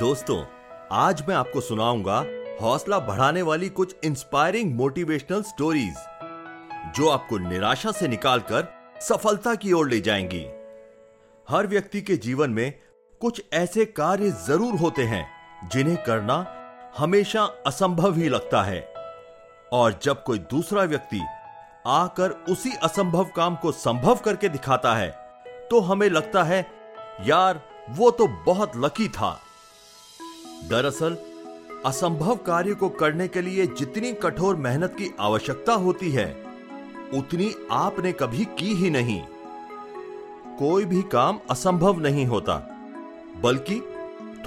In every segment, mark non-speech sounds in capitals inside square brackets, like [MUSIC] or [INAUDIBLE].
दोस्तों, आज मैं आपको सुनाऊँगा हौसला बढ़ाने वाली कुछ इंस्पायरिंग मोटिवेशनल स्टोरीज जो आपको निराशा से निकालकर सफलता की ओर ले जाएँगी। हर व्यक्ति के जीवन में कुछ ऐसे कार्य ज़रूर होते हैं, जिन्हें करना हमेशा असंभव ही लगता है। और जब कोई दूसरा व्यक्ति आकर उसी असंभव काम को संभव करके दिखाता है तो हमें लगता है, यार, वो तो बहुत लकी था। दरअसल, असंभव कार्य को करने के लिए जितनी कठोर मेहनत की आवश्यकता होती है, उतनी आपने कभी की ही नहीं। कोई भी काम असंभव नहीं होता, बल्कि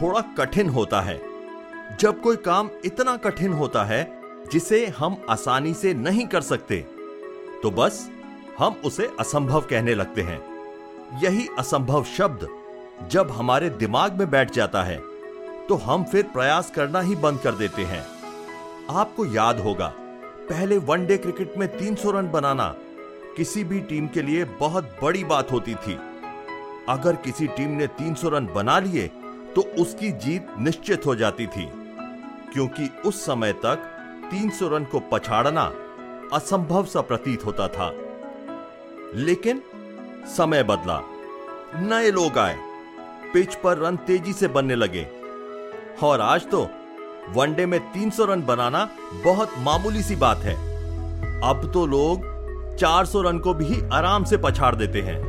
थोड़ा कठिन होता है। जब कोई काम इतना कठिन होता है, जिसे हम आसानी से नहीं कर सकते तो बस हम उसे असंभव कहने लगते हैं। यही असंभव शब्द जब हमारे दिमाग में बैठ जाता है। तो हम फिर प्रयास करना ही बंद कर देते हैं। आपको याद होगा, पहले वनडे क्रिकेट में 300 रन बनाना किसी भी टीम के लिए बहुत बड़ी बात होती थी। अगर किसी टीम ने 300 रन बना लिए तो उसकी जीत निश्चित हो जाती थी। क्योंकि उस समय तक 300 रन को पछाड़ना असंभव सा प्रतीत होता था। लेकिन समय बदला, नए लोग आए, पिच पर रन तेज़ी से बनने लगे। और आज तो वनडे में 300 रन बनाना बहुत मामूली सी बात है। अब तो लोग 400 रन को भी आराम से पछाड़ देते हैं।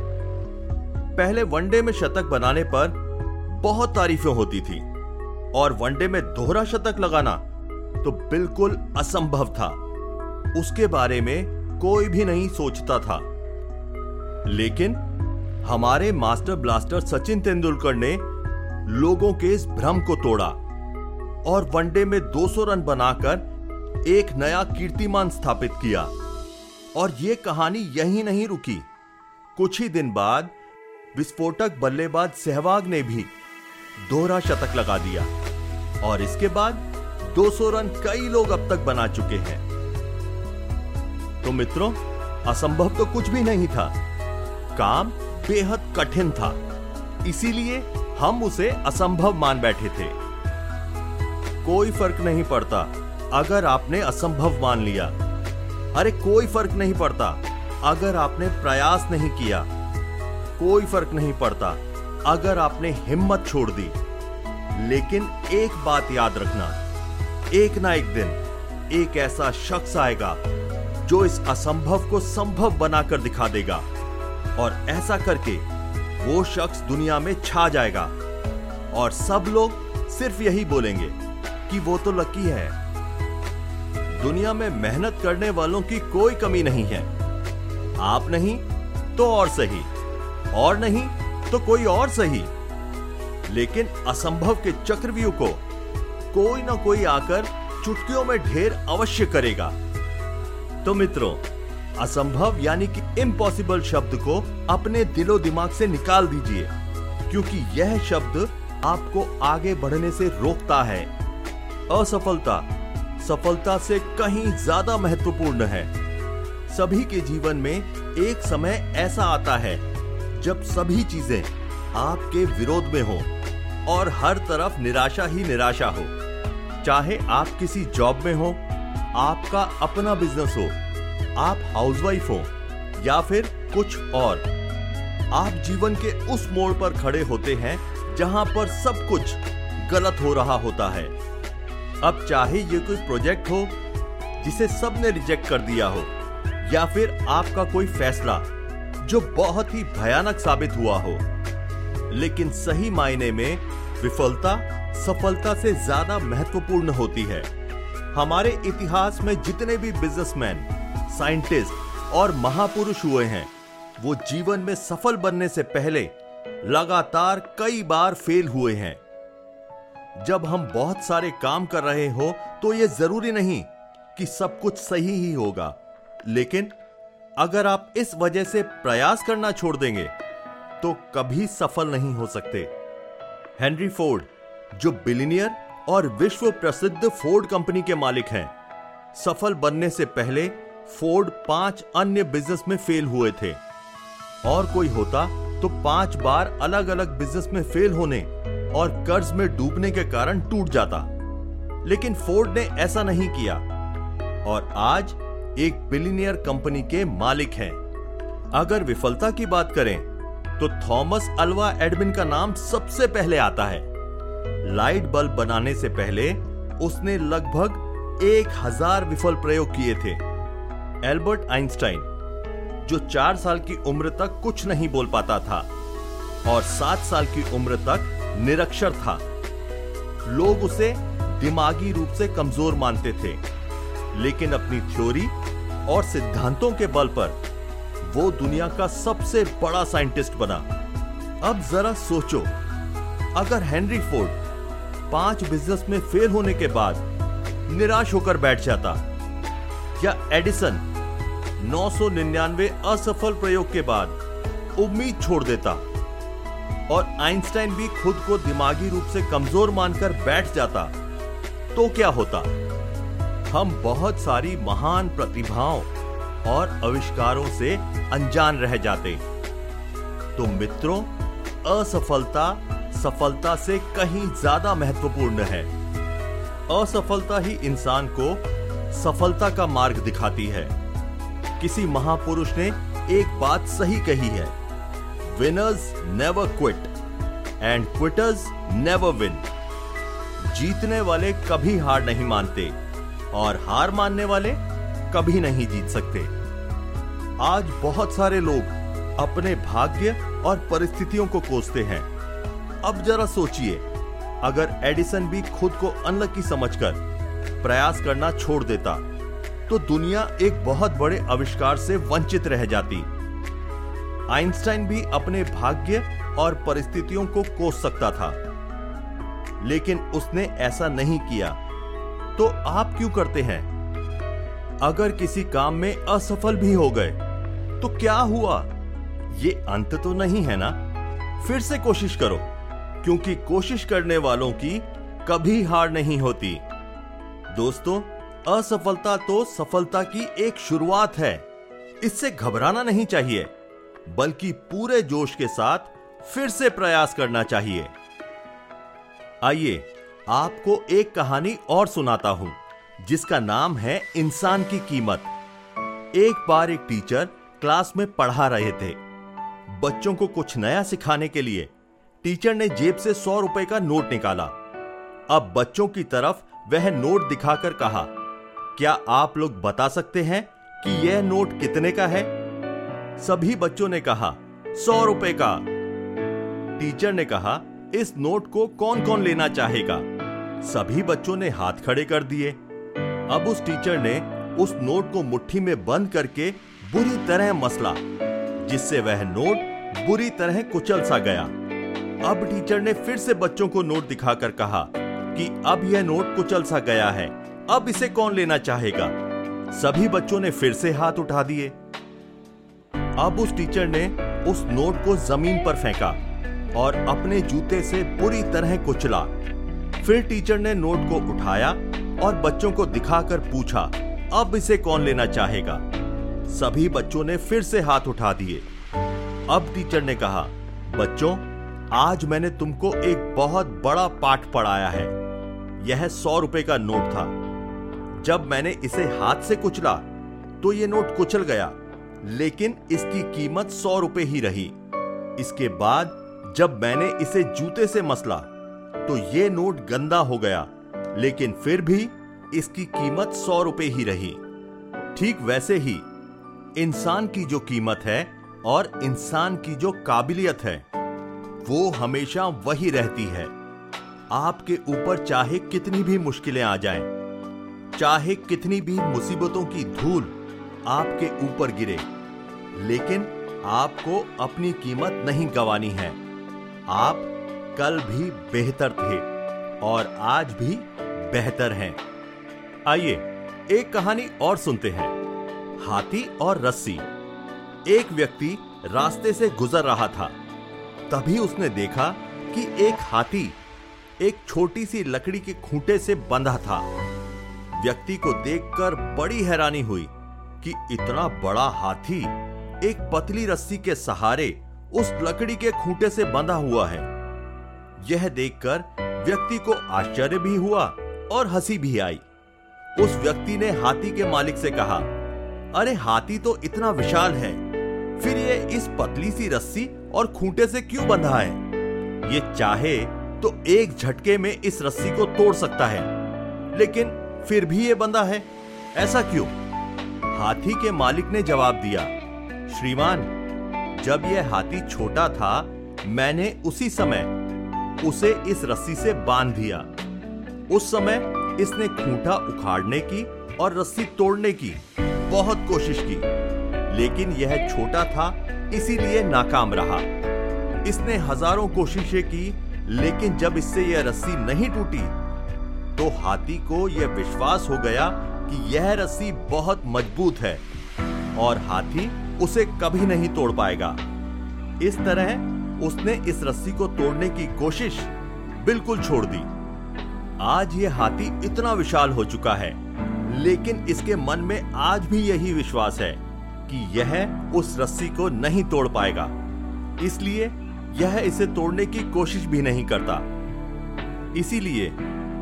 पहले वनडे में शतक बनाने पर बहुत तारीफें होती थी और वनडे में दोहरा शतक लगाना तो बिल्कुल असंभव था। उसके बारे में कोई भी नहीं सोचता था। लेकिन हमारे मास्टर ब्लास्टर सचिन तेंदुलकर ने लोगों के इस भ्रम को तोड़ा और वनडे में 200 रन बनाकर एक नया कीर्तिमान स्थापित किया। और यह कहानी यहीं नहीं रुकी। कुछ ही दिन बाद विस्फोटक बल्लेबाज सहवाग ने भी दोहरा शतक लगा दिया। और इसके बाद 200 रन कई लोग अब तक बना चुके हैं। तो मित्रों, असंभव तो कुछ भी नहीं था। काम बेहद कठिन था। इसीलिए हम उसे असंभव मान बैठे थे। कोई फ़र्क नहीं पड़ता, अगर आपने असंभव मान लिया। अरे, कोई फ़र्क नहीं पड़ता, अगर आपने प्रयास नहीं किया। कोई फ़र्क नहीं पड़ता, अगर आपने हिम्मत छोड़ दी। लेकिन एक बात याद रखना, एक ना एक दिन, एक ऐसा शख्स आएगा, जो इस असंभव को संभव बनाकर दिखा देगा। और ऐसा करके वो शख्स दुनिया में छा जाएगा। और सब लोग सिर्फ़ यही बोलेंगे कि वो तो लकी है। दुनिया में मेहनत करने वालों की कोई कमी नहीं है। आप नहीं तो और सही। और नहीं तो कोई और सही। लेकिन असंभव के चक्रव्यूह को कोई ना कोई आकर चुटकियों में ढेर अवश्य करेगा। तो मित्रों असंभव यानी कि इम्पॉसिबल शब्द को अपने दिलो दिमाग से निकाल दीजिए, क्योंकि यह शब्द आपको आगे बढ़ने से रोकता है। असफलता, सफलता से कहीं ज़्यादा महत्वपूर्ण है। सभी के जीवन में एक समय ऐसा आता है, जब सभी चीज़ें आपके विरोध में हो और हर तरफ़ निराशा ही निराशा हो। चाहे आप किसी जॉब में हो, आपका अपना बिज़नेस हो आप हाउसवाइफ हो, या फिर कुछ और। आप जीवन के उस मोड़ पर खड़े होते हैं, जहाँ पर सब कुछ गलत हो रहा होता है। अब चाहे ये कोई प्रोजेक्ट हो, जिसे सबने रिजेक्ट कर दिया हो, या फिर आपका कोई फैसला, जो बहुत ही भयानक साबित हुआ हो। लेकिन सही मायने में विफलता सफलता से ज़्यादा महत्वपूर्ण होती है। हमारे इतिहास में जितने भी बिजनेसमैन साइंटिस्ट और महापुरुष हुए हैं। वो जीवन में सफल बनने से पहले लगातार कई बार फेल हुए हैं। जब हम बहुत सारे काम कर रहे हो तो यह ज़रूरी नहीं कि सब कुछ सही ही होगा। लेकिन अगर आप इस वजह से प्रयास करना छोड़ देंगे तो कभी सफल नहीं हो सकते। हेनरी फोर्ड, जो बिलिनियर और विश्व प्रसिद्ध फोर्ड कंपनी के मालिक हैं, सफल बनने से पहले फोर्ड पाँच अन्य बिज़नेस में फेल हुए थे। और कोई होता तो पाँच बार अलग अलग बिज़नेस में फेल होने और कर्ज में डूबने के कारण टूट जाता। लेकिन फोर्ड ने ऐसा नहीं किया। और आज एक बिलीनियर कंपनी के मालिक हैं। अगर विफलता की बात करें तो थॉमस अल्वा एडमिन का नाम सबसे पहले आता है। लाइट बल्ब बनाने से पहले उसने लगभग एक हज़ार विफल प्रयोग किए थे। एल्बर्ट आइंस्टाइन, जो चार साल की उम्र तक कुछ नहीं बोल पाता था और सात साल की उम्र तक निरक्षर था। लोग उसे दिमागी रूप से कमज़ोर मानते थे, लेकिन अपनी थ्योरी और सिद्धांतों के बल पर वो दुनिया का सबसे बड़ा साइंटिस्ट बना। अब जरा सोचो, अगर हेनरी फोर्ड पाँच बिज़नेस में फेल होने के बाद निराश होकर बैठ जाता या एडिसन 999 असफल प्रयोग के बाद उम्मीद छोड़ देता। और आइंस्टाइन भी खुद को दिमागी रूप से कमज़ोर मानकर बैठ जाता। तो क्या होता? हम बहुत सारी महान प्रतिभाओं और आविष्कारों से अनजान रह जाते। तो मित्रों, असफलता सफलता से कहीं ज़्यादा महत्वपूर्ण है। असफलता ही इंसान को सफलता का मार्ग दिखाती है। किसी महापुरुष ने एक बात सही कही है। Winners never quit and quitters never win जीतने वाले कभी हार नहीं मानते और हार मानने वाले कभी नहीं जीत सकते। आज बहुत सारे लोग अपने भाग्य और परिस्थितियों को कोसते हैं। अब जरा सोचिए, अगर एडिसन भी खुद को अनलकी समझकर प्रयास करना छोड़ देता। तो दुनिया एक बहुत बड़े आविष्कार से वंचित रह जाती। आइंस्टाइन भी अपने भाग्य और परिस्थितियों को कोस सकता था। लेकिन उसने ऐसा नहीं किया। तो आप क्यों करते हैं? अगर किसी काम में असफल भी हो गए तो क्या हुआ? ये अंत तो नहीं है ना? फिर से कोशिश करो, क्योंकि कोशिश करने वालों की कभी हार नहीं होती। दोस्तों, असफलता तो सफलता की एक शुरुआत है। इससे घबराना नहीं चाहिए, बल्कि पूरे जोश के साथ फिर से प्रयास करना चाहिए। आइए, आपको एक कहानी और सुनाता हूँ, जिसका नाम है इंसान की कीमत। एक बार एक टीचर क्लास में पढ़ा रहे थे। बच्चों को कुछ नया सिखाने के लिए टीचर ने जेब से सौ रुपए का नोट निकाला। अब बच्चों की तरफ़ वह नोट दिखाकर कहा, क्या आप लोग बता सकते हैं कि यह नोट कितने का है? सभी बच्चों ने कहा, सौ रुपए का। टीचर ने कहा, इस नोट को कौन कौन लेना चाहेगा? सभी बच्चों ने हाथ खड़े कर दिए। अब उस टीचर ने उस नोट को मुट्ठी में बंद करके बुरी तरह मसला, जिससे वह नोट बुरी तरह कुचल सा गया। अब टीचर ने फिर से बच्चों को नोट दिखाकर कहा कि अब यह नोट कुचल सा गया है। अब इसे कौन लेना चाहेगा? सभी बच्चों ने फिर से हाथ उठा दिए। अब उस टीचर ने उस नोट को ज़मीन पर फेंका और अपने जूते से बुरी तरह कुचला। फिर टीचर ने नोट को उठाया और बच्चों को दिखाकर पूछा, अब इसे कौन लेना चाहेगा? सभी बच्चों ने फिर से हाथ उठा दिए। अब टीचर ने कहा, बच्चों, आज मैंने तुमको एक बहुत बड़ा पाठ पढ़ाया है। यह सौ रुपए का नोट था। जब मैंने इसे हाथ से कुचला तो यह नोट कुचल गया, लेकिन इसकी कीमत सौ रुपए ही रही। इसके बाद जब मैंने इसे जूते से मसला तो यह नोट गंदा हो गया, लेकिन फिर भी इसकी कीमत सौ रुपए ही रही। ठीक वैसे ही, इंसान की जो कीमत है और इंसान की जो काबिलियत है, वो हमेशा वही रहती है। आपके ऊपर चाहे कितनी भी मुश्किलें आ जाएँ, चाहे कितनी भी मुसीबतों की धूल आपके ऊपर गिरे लेकिन आपको अपनी कीमत नहीं गंवानी है। आप कल भी बेहतर थे और आज भी बेहतर हैं। आइए एक कहानी और सुनते हैं। हाथी और रस्सी। एक व्यक्ति रास्ते से गुजर रहा था। तभी उसने देखा कि एक हाथी एक छोटी सी लकड़ी के खूंटे से बंधा था। व्यक्ति को देखकर बड़ी हैरानी हुई कि इतना बड़ा हाथी एक पतली रस्सी के सहारे उस लकड़ी के खूंटे से बंधा हुआ है। यह देखकर व्यक्ति को आश्चर्य भी हुआ और हँसी भी आई। उस व्यक्ति ने हाथी के मालिक से कहा, अरे हाथी तो इतना विशाल है, फिर ये इस पतली सी रस्सी और खूंटे से क्यों बंधा है? ये चाहे तो एक झटके में इस रस्सी को तोड़ सकता है। लेकिन फिर भी ये बंधा है। ऐसा क्यों? हाथी के मालिक ने जवाब दिया, श्रीमान, जब यह हाथी छोटा था, मैंने उसी समय उसे इस रस्सी से बाँध दिया। उस समय इसने खूंटा उखाड़ने की और रस्सी तोड़ने की बहुत कोशिश की, लेकिन यह छोटा था, इसीलिए नाकाम रहा। इसने हज़ारों कोशिशें की लेकिन जब इससे यह रस्सी नहीं टूटी तो हाथी को यह विश्वास हो गया कि यह रस्सी बहुत मज़बूत है और हाथी उसे कभी नहीं तोड़ पाएगा। इस तरह उसने इस रस्सी को तोड़ने की कोशिश बिल्कुल छोड़ दी। आज यह हाथी इतना विशाल हो चुका है, लेकिन इसके मन में आज भी यही विश्वास है कि यह उस रस्सी को नहीं तोड़ पाएगा। इसलिए यह इसे तोड़ने की कोशिश भी नहीं करता। इसीलिए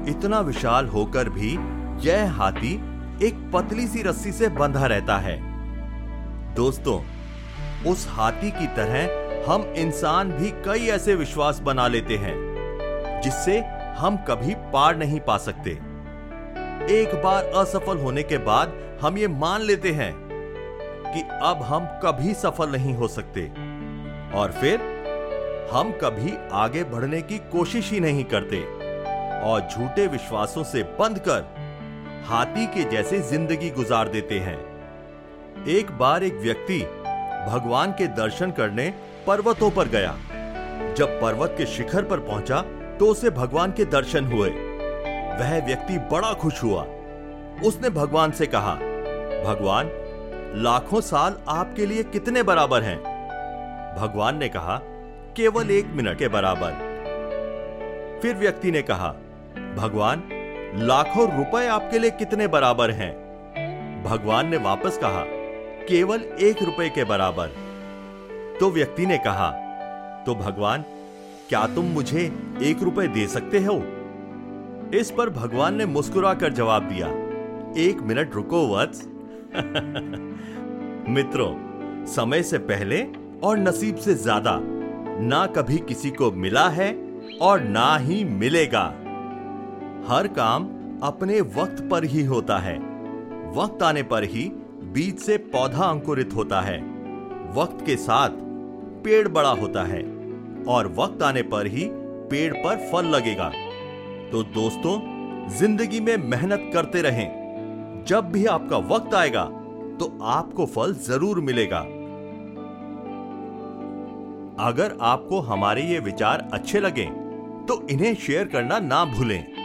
इतना विशाल होकर भी यह हाथी एक पतली सी रस्सी से बंधा रहता है। दोस्तों, उस हाथी की तरह हम इंसान भी कई ऐसे विश्वास बना लेते हैं, जिससे हम कभी पार नहीं पा सकते। एक बार असफल होने के बाद हम ये मान लेते हैं कि अब हम कभी सफल नहीं हो सकते। और फिर हम कभी आगे बढ़ने की कोशिश ही नहीं करते और झूठे विश्वासों से बंद कर हाथी के जैसे ज़िंदगी गुजार देते हैं। एक बार एक व्यक्ति भगवान के दर्शन करने पर्वतों पर गया। जब पर्वत के शिखर पर पहुँचा तो उसे भगवान के दर्शन हुए। वह व्यक्ति बड़ा खुश हुआ। उसने भगवान से कहा, भगवान, लाखों साल आपके लिए कितने बराबर हैं? भगवान ने कहा केवल एक मिनट के बराबर। फिर व्यक्ति ने कहा, भगवान, लाखों रुपए आपके लिए कितने बराबर हैं? भगवान ने वापस कहा, केवल एक रुपए के बराबर। तो व्यक्ति ने कहा तो भगवान, क्या तुम मुझे एक रुपए दे सकते हो? इस पर भगवान ने मुस्कुराकर जवाब दिया, एक मिनट रुको वत्स। [LAUGHS] मित्रों, समय से पहले और नसीब से ज़्यादा ना कभी किसी को मिला है और ना ही मिलेगा। हर काम अपने वक्त पर ही होता है। वक्त आने पर ही बीज से पौधा अंकुरित होता है। वक्त के साथ पेड़ बड़ा होता है और वक्त आने पर ही पेड़ पर फल लगेगा। तो दोस्तों, ज़िंदगी में मेहनत करते रहें। जब भी आपका वक्त आएगा तो आपको फल ज़रूर मिलेगा। अगर आपको हमारे ये विचार अच्छे लगे तो इन्हें शेयर करना ना भूलें।